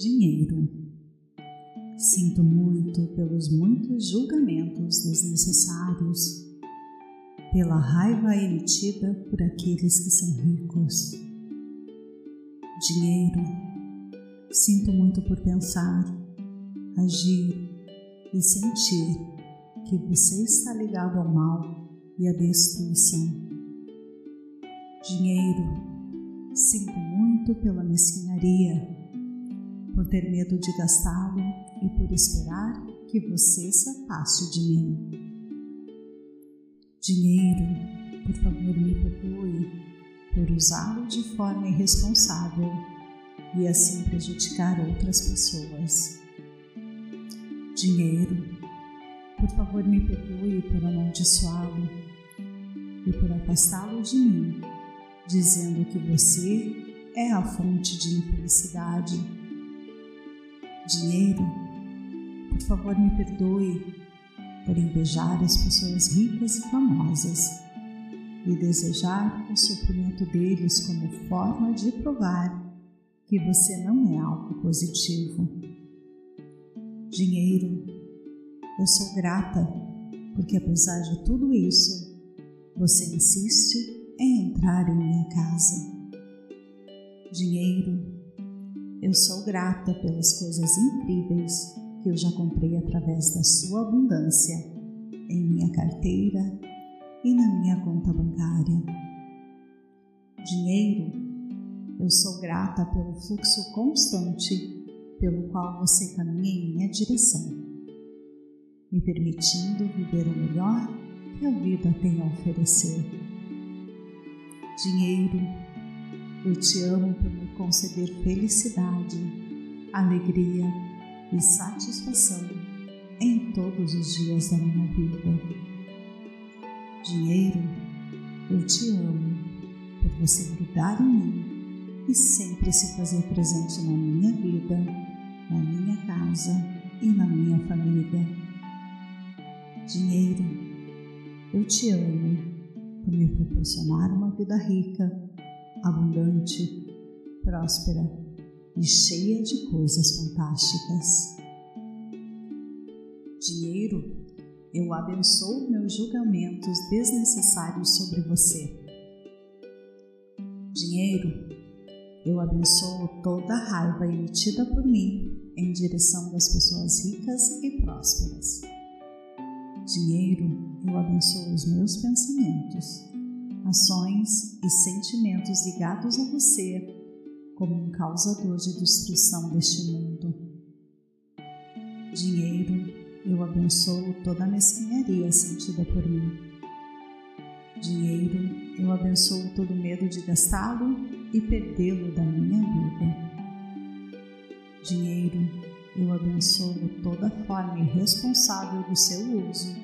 Dinheiro. Sinto muito pelos muitos julgamentos desnecessários, pela raiva emitida por aqueles que são ricos. Dinheiro. Sinto muito por pensar, agir e sentir que você está ligado ao mal e à destruição. Dinheiro. Sinto muito pela mesquinharia por ter medo de gastá-lo e por esperar que você se afaste de mim. Dinheiro, por favor, me perdoe por usá-lo de forma irresponsável e assim prejudicar outras pessoas. Dinheiro, por favor, me perdoe por amaldiçoá-lo e por afastá-lo de mim, dizendo que você é a fonte de infelicidade dinheiro, por favor me perdoe por invejar as pessoas ricas e famosas e desejar o sofrimento deles como forma de provar que você não é algo positivo. Dinheiro, eu sou grata porque apesar de tudo isso, você insiste em entrar em minha casa. Dinheiro, eu sou grata pelas coisas incríveis que eu já comprei através da sua abundância em minha carteira e na minha conta bancária. Dinheiro, eu sou grata pelo fluxo constante pelo qual você caminha em minha direção, me permitindo viver o melhor que a vida tem a oferecer. Dinheiro, eu te amo me conceder felicidade, alegria e satisfação em todos os dias da minha vida. Dinheiro, eu te amo por você grudar em mim e sempre se fazer presente na minha vida, na minha casa e na minha família. Dinheiro, eu te amo por me proporcionar uma vida rica abundante, próspera e cheia de coisas fantásticas. Dinheiro, eu abençoo meus julgamentos desnecessários sobre você. Dinheiro, eu abençoo toda a raiva emitida por mim em direção das pessoas ricas e prósperas. Dinheiro, eu abençoo os meus pensamentos ações e sentimentos ligados a você como um causador de destruição deste mundo. Dinheiro, eu abençoo toda a mesquinharia sentida por mim. Dinheiro, eu abençoo todo medo de gastá-lo e perdê-lo da minha vida. Dinheiro, eu abençoo toda forma irresponsável do seu uso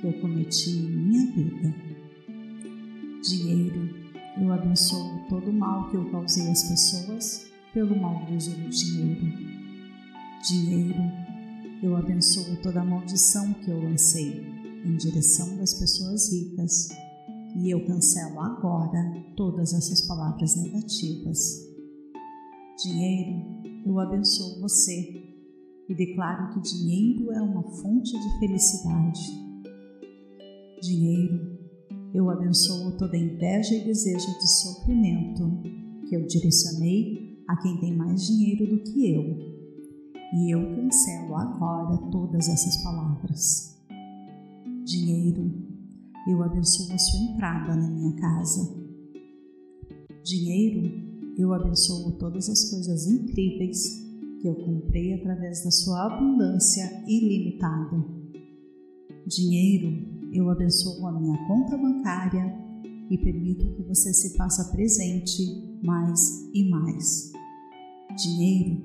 que eu cometi em minha vida dinheiro. Eu abençoo todo o mal que eu causei às pessoas pelo mau uso do dinheiro. Dinheiro, eu abençoo toda a maldição que eu lancei em direção das pessoas ricas e eu cancelo agora todas essas palavras negativas. Dinheiro, eu abençoo você e declaro que dinheiro é uma fonte de felicidade. Dinheiro, eu abençoo toda inveja e desejo de sofrimento que eu direcionei a quem tem mais dinheiro do que eu. E eu cancelo agora todas essas palavras. Dinheiro, eu abençoo a sua entrada na minha casa. Dinheiro, eu abençoo todas as coisas incríveis que eu comprei através da sua abundância ilimitada. Dinheiro, eu abençoo a minha conta bancária e permito que você se faça presente mais e mais. Dinheiro,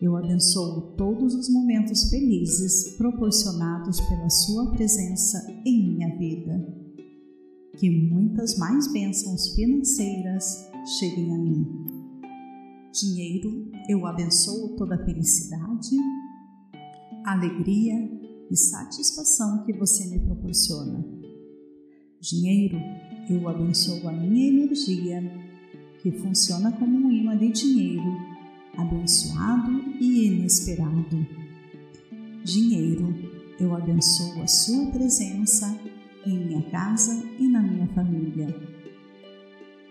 eu abençoo todos os momentos felizes proporcionados pela Sua presença em minha vida. Que muitas mais bênçãos financeiras cheguem a mim. Dinheiro, eu abençoo toda felicidade, alegria e satisfação que você me proporciona. Dinheiro, eu abençoo a minha energia, que funciona como um imã de dinheiro, abençoado e inesperado. Dinheiro, eu abençoo a sua presença em minha casa e na minha família.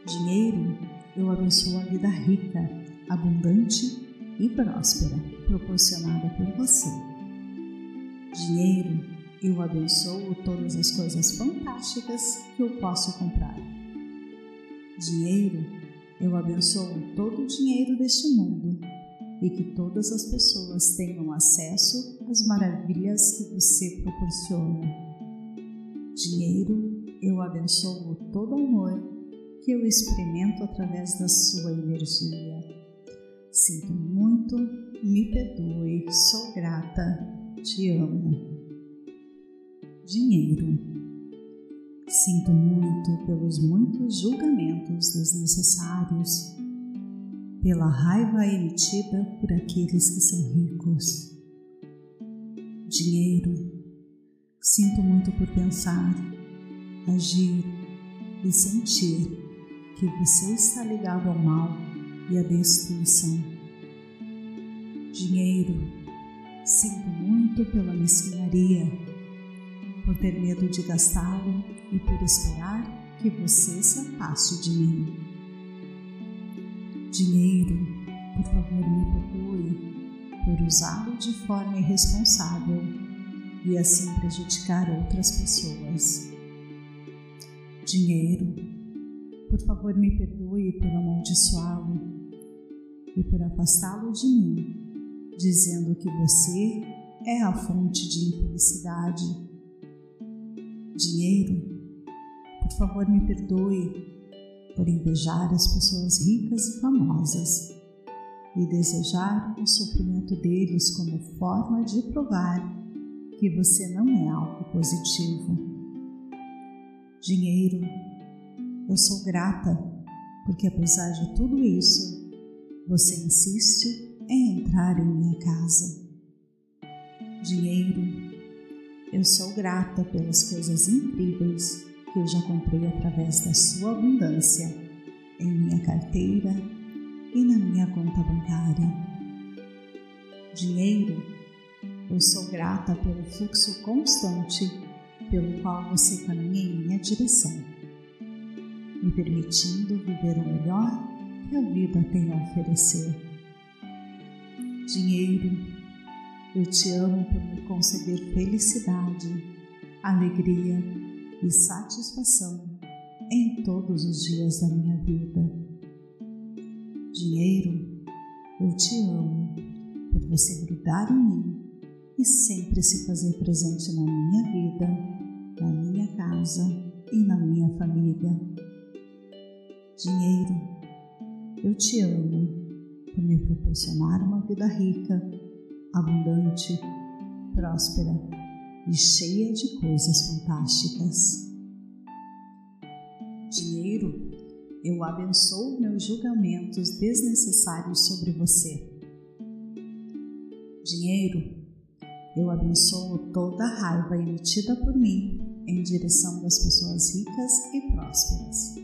Dinheiro, eu abençoo a vida rica, abundante e próspera proporcionada por você. Dinheiro, eu abençoo todas as coisas fantásticas que eu posso comprar. Dinheiro, eu abençoo todo o dinheiro deste mundo e que todas as pessoas tenham acesso às maravilhas que você proporciona. Dinheiro, eu abençoo todo amor que eu experimento através da sua energia. Sinto muito, me perdoe, sou grata, te amo. Dinheiro. Sinto muito pelos muitos julgamentos desnecessários, pela raiva emitida por aqueles que são ricos. Dinheiro. Sinto muito por pensar, agir e sentir que você está ligado ao mal e à destruição. Dinheiro. Sinto muito pela mesquinharia por ter medo de gastá-lo e por esperar que você se afaste de mim. Dinheiro, por favor, me perdoe por usá-lo de forma irresponsável e assim prejudicar outras pessoas. Dinheiro, por favor, me perdoe por amaldiçoá-lo e por afastá-lo de mim, dizendo que você é a fonte de infelicidade dinheiro, por favor me perdoe por invejar as pessoas ricas e famosas e desejar o sofrimento deles como forma de provar que você não é algo positivo. Dinheiro, eu sou grata porque apesar de tudo isso, você insiste em entrar em minha casa. Dinheiro, eu sou grata pelas coisas incríveis que eu já comprei através da sua abundância em minha carteira e na minha conta bancária. Dinheiro, eu sou grata pelo fluxo constante pelo qual você caminha em minha direção, me permitindo viver o melhor que a vida tem a oferecer. Dinheiro, eu te amo por me conceder felicidade, alegria e satisfação em todos os dias da minha vida. Dinheiro, eu te amo por você grudar em mim e sempre se fazer presente na minha vida, na minha casa e na minha família. Dinheiro, eu te amo por me proporcionar uma vida rica abundante, próspera e cheia de coisas fantásticas. Dinheiro, eu abençoo meus julgamentos desnecessários sobre você. Dinheiro, eu abençoo toda a raiva emitida por mim em direção das pessoas ricas e prósperas.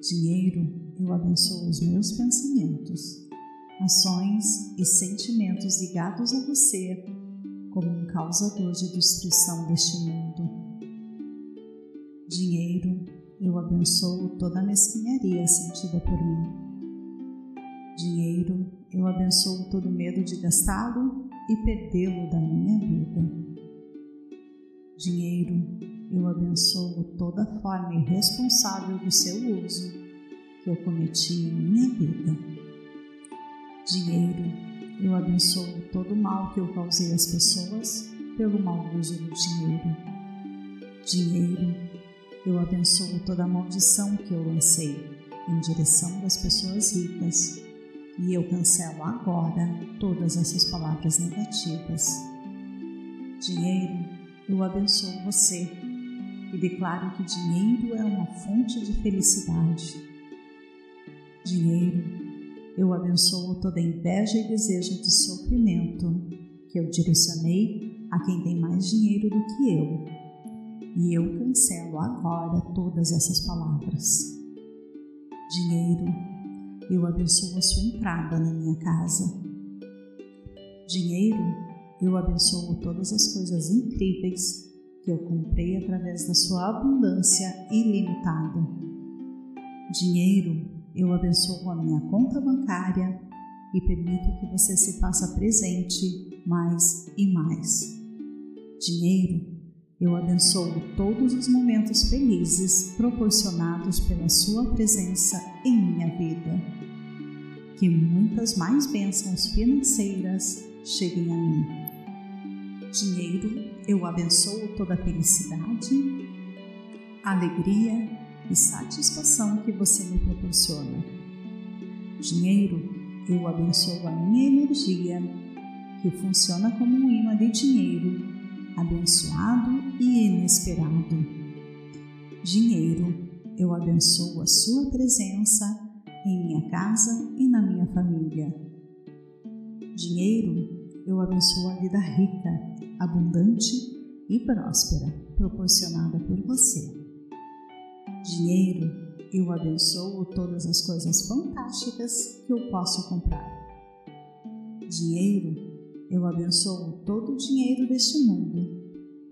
Dinheiro, eu abençoo os meus pensamentos ações e sentimentos ligados a você como um causador de destruição deste mundo. Dinheiro, eu abençoo toda a mesquinharia sentida por mim. Dinheiro, eu abençoo todo medo de gastá-lo e perdê-lo da minha vida. Dinheiro, eu abençoo toda forma irresponsável do seu uso que eu cometi em minha vida dinheiro. Eu abençoo todo o mal que eu causei às pessoas pelo mau uso do dinheiro. Dinheiro, eu abençoo toda a maldição que eu lancei em direção das pessoas ricas e eu cancelo agora todas essas palavras negativas. Dinheiro, eu abençoo você e declaro que dinheiro é uma fonte de felicidade. Dinheiro, eu abençoo toda inveja e desejo de sofrimento que eu direcionei a quem tem mais dinheiro do que eu. E eu cancelo agora todas essas palavras. Dinheiro, eu abençoo a sua entrada na minha casa. Dinheiro, eu abençoo todas as coisas incríveis que eu comprei através da sua abundância ilimitada. Dinheiro, eu abençoo a minha conta bancária e permito que você se faça presente mais e mais. Dinheiro, eu abençoo todos os momentos felizes proporcionados pela Sua presença em minha vida. Que muitas mais bênçãos financeiras cheguem a mim. Dinheiro, eu abençoo toda felicidade, alegria e satisfação que você me proporciona. Dinheiro, eu abençoo a minha energia, que funciona como um imã de dinheiro, abençoado e inesperado. Dinheiro, eu abençoo a sua presença em minha casa e na minha família. Dinheiro, eu abençoo a vida rica, abundante e próspera proporcionada por você. Dinheiro, eu abençoo todas as coisas fantásticas que eu posso comprar. Dinheiro, eu abençoo todo o dinheiro deste mundo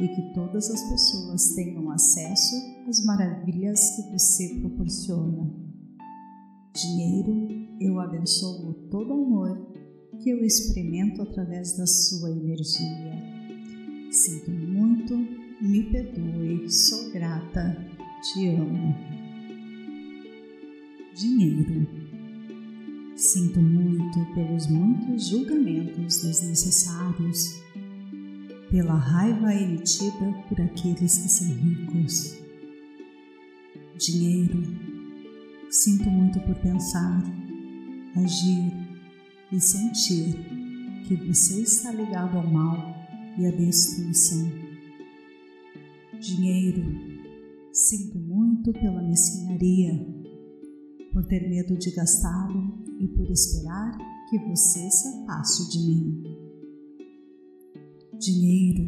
e que todas as pessoas tenham acesso às maravilhas que você proporciona. Dinheiro, eu abençoo todo o amor que eu experimento através da sua energia. Sinto muito, me perdoe, sou grata, te amo dinheiro. Sinto muito pelos muitos julgamentos desnecessários, pela raiva emitida por aqueles que são ricos. Dinheiro. Sinto muito por pensar, agir e sentir que você está ligado ao mal e à destruição. Dinheiro. Sinto muito pela mesquinharia por ter medo de gastá-lo e por esperar que você se afaste de mim. Dinheiro,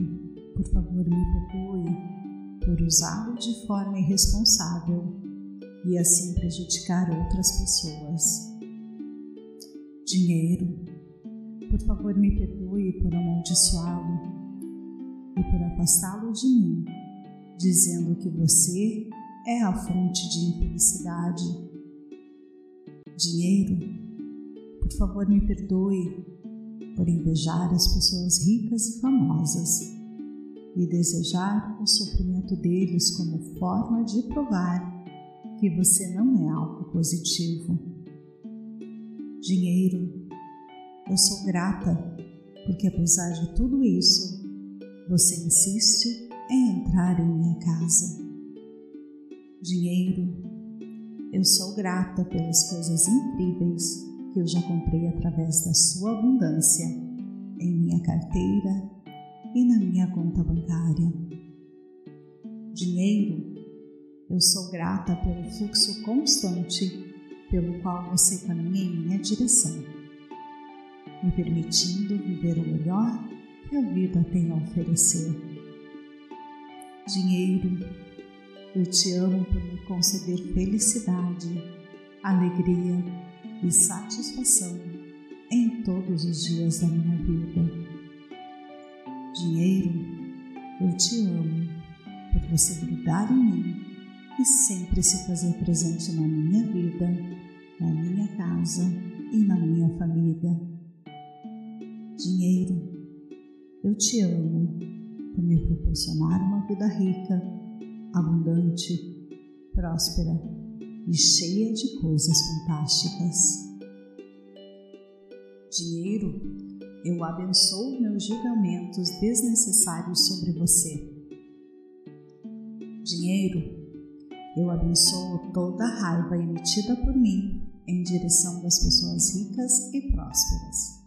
por favor, me perdoe por usá-lo de forma irresponsável e assim prejudicar outras pessoas. Dinheiro, por favor, me perdoe por amaldiçoá-lo e por afastá-lo de mim, dizendo que você é a fonte de infelicidade dinheiro, por favor me perdoe por invejar as pessoas ricas e famosas e desejar o sofrimento deles como forma de provar que você não é algo positivo. Dinheiro, eu sou grata porque apesar de tudo isso, você insiste em entrar em minha casa. Dinheiro, eu sou grata pelas coisas incríveis que eu já comprei através da sua abundância em minha carteira e na minha conta bancária. Dinheiro, eu sou grata pelo fluxo constante pelo qual você caminha em minha direção, me permitindo viver o melhor que a vida tem a oferecer. Dinheiro, eu te amo por me conceder felicidade, alegria e satisfação em todos os dias da minha vida. Dinheiro, eu te amo por você grudar em mim e sempre se fazer presente na minha vida, na minha casa e na minha família. Dinheiro, eu te amo por me proporcionar uma vida rica abundante, próspera e cheia de coisas fantásticas. Dinheiro, eu abençoo meus julgamentos desnecessários sobre você. Dinheiro, eu abençoo toda a raiva emitida por mim em direção das pessoas ricas e prósperas.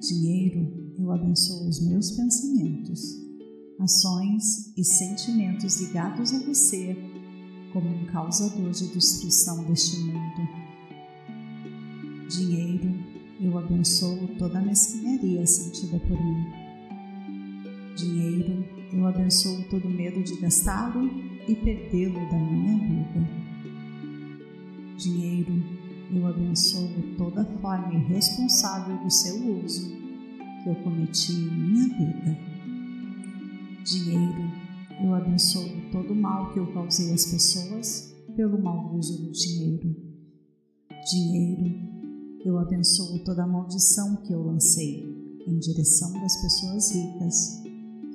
Dinheiro, eu abençoo os meus pensamentos ações e sentimentos ligados a você como um causador de destruição deste mundo. Dinheiro, eu abençoo toda a mesquinharia sentida por mim. Dinheiro, eu abençoo todo medo de gastá-lo e perdê-lo da minha vida. Dinheiro, eu abençoo toda forma irresponsável do seu uso que eu cometi em minha vida. Dinheiro, eu abençoo todo o mal que eu causei às pessoas pelo mau uso do dinheiro. Dinheiro, eu abençoo toda a maldição que eu lancei em direção das pessoas ricas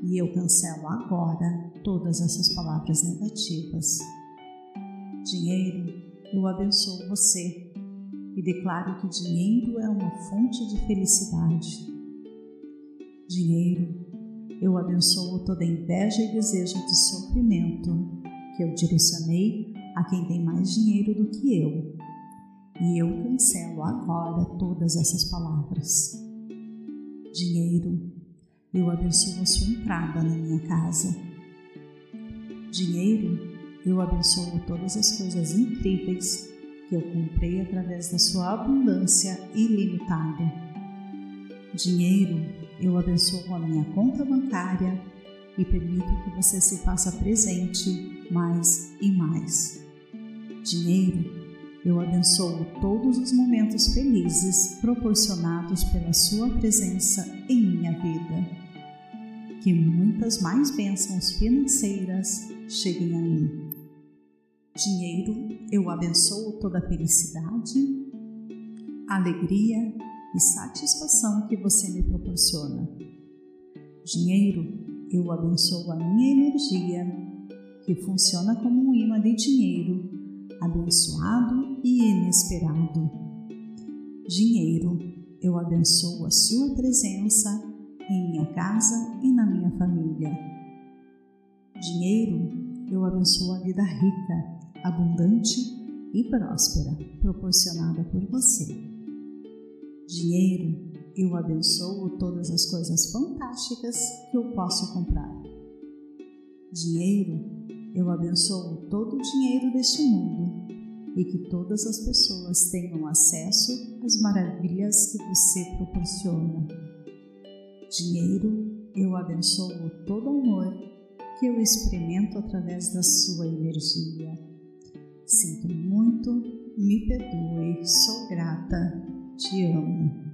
e eu cancelo agora todas essas palavras negativas. Dinheiro, eu abençoo você e declaro que dinheiro é uma fonte de felicidade. Dinheiro, eu abençoo toda inveja e desejo de sofrimento que eu direcionei a quem tem mais dinheiro do que eu. E eu cancelo agora todas essas palavras. Dinheiro, eu abençoo a sua entrada na minha casa. Dinheiro, eu abençoo todas as coisas incríveis que eu comprei através da sua abundância ilimitada. Dinheiro, eu abençoo a minha conta bancária e permito que você se faça presente mais e mais. Dinheiro, eu abençoo todos os momentos felizes proporcionados pela Sua presença em minha vida. Que muitas mais bênçãos financeiras cheguem a mim. Dinheiro, eu abençoo toda felicidade, alegria e satisfação que você me proporciona. Dinheiro, eu abençoo a minha energia, que funciona como um imã de dinheiro abençoado e inesperado. Dinheiro, eu abençoo a sua presença em minha casa e na minha família. Dinheiro, eu abençoo a vida rica, abundante e próspera proporcionada por você. Dinheiro, eu abençoo todas as coisas fantásticas que eu posso comprar. Dinheiro, eu abençoo todo o dinheiro deste mundo e que todas as pessoas tenham acesso às maravilhas que você proporciona. Dinheiro, eu abençoo todo o amor que eu experimento através da sua energia. Sinto muito, me perdoe, sou grata, te amo.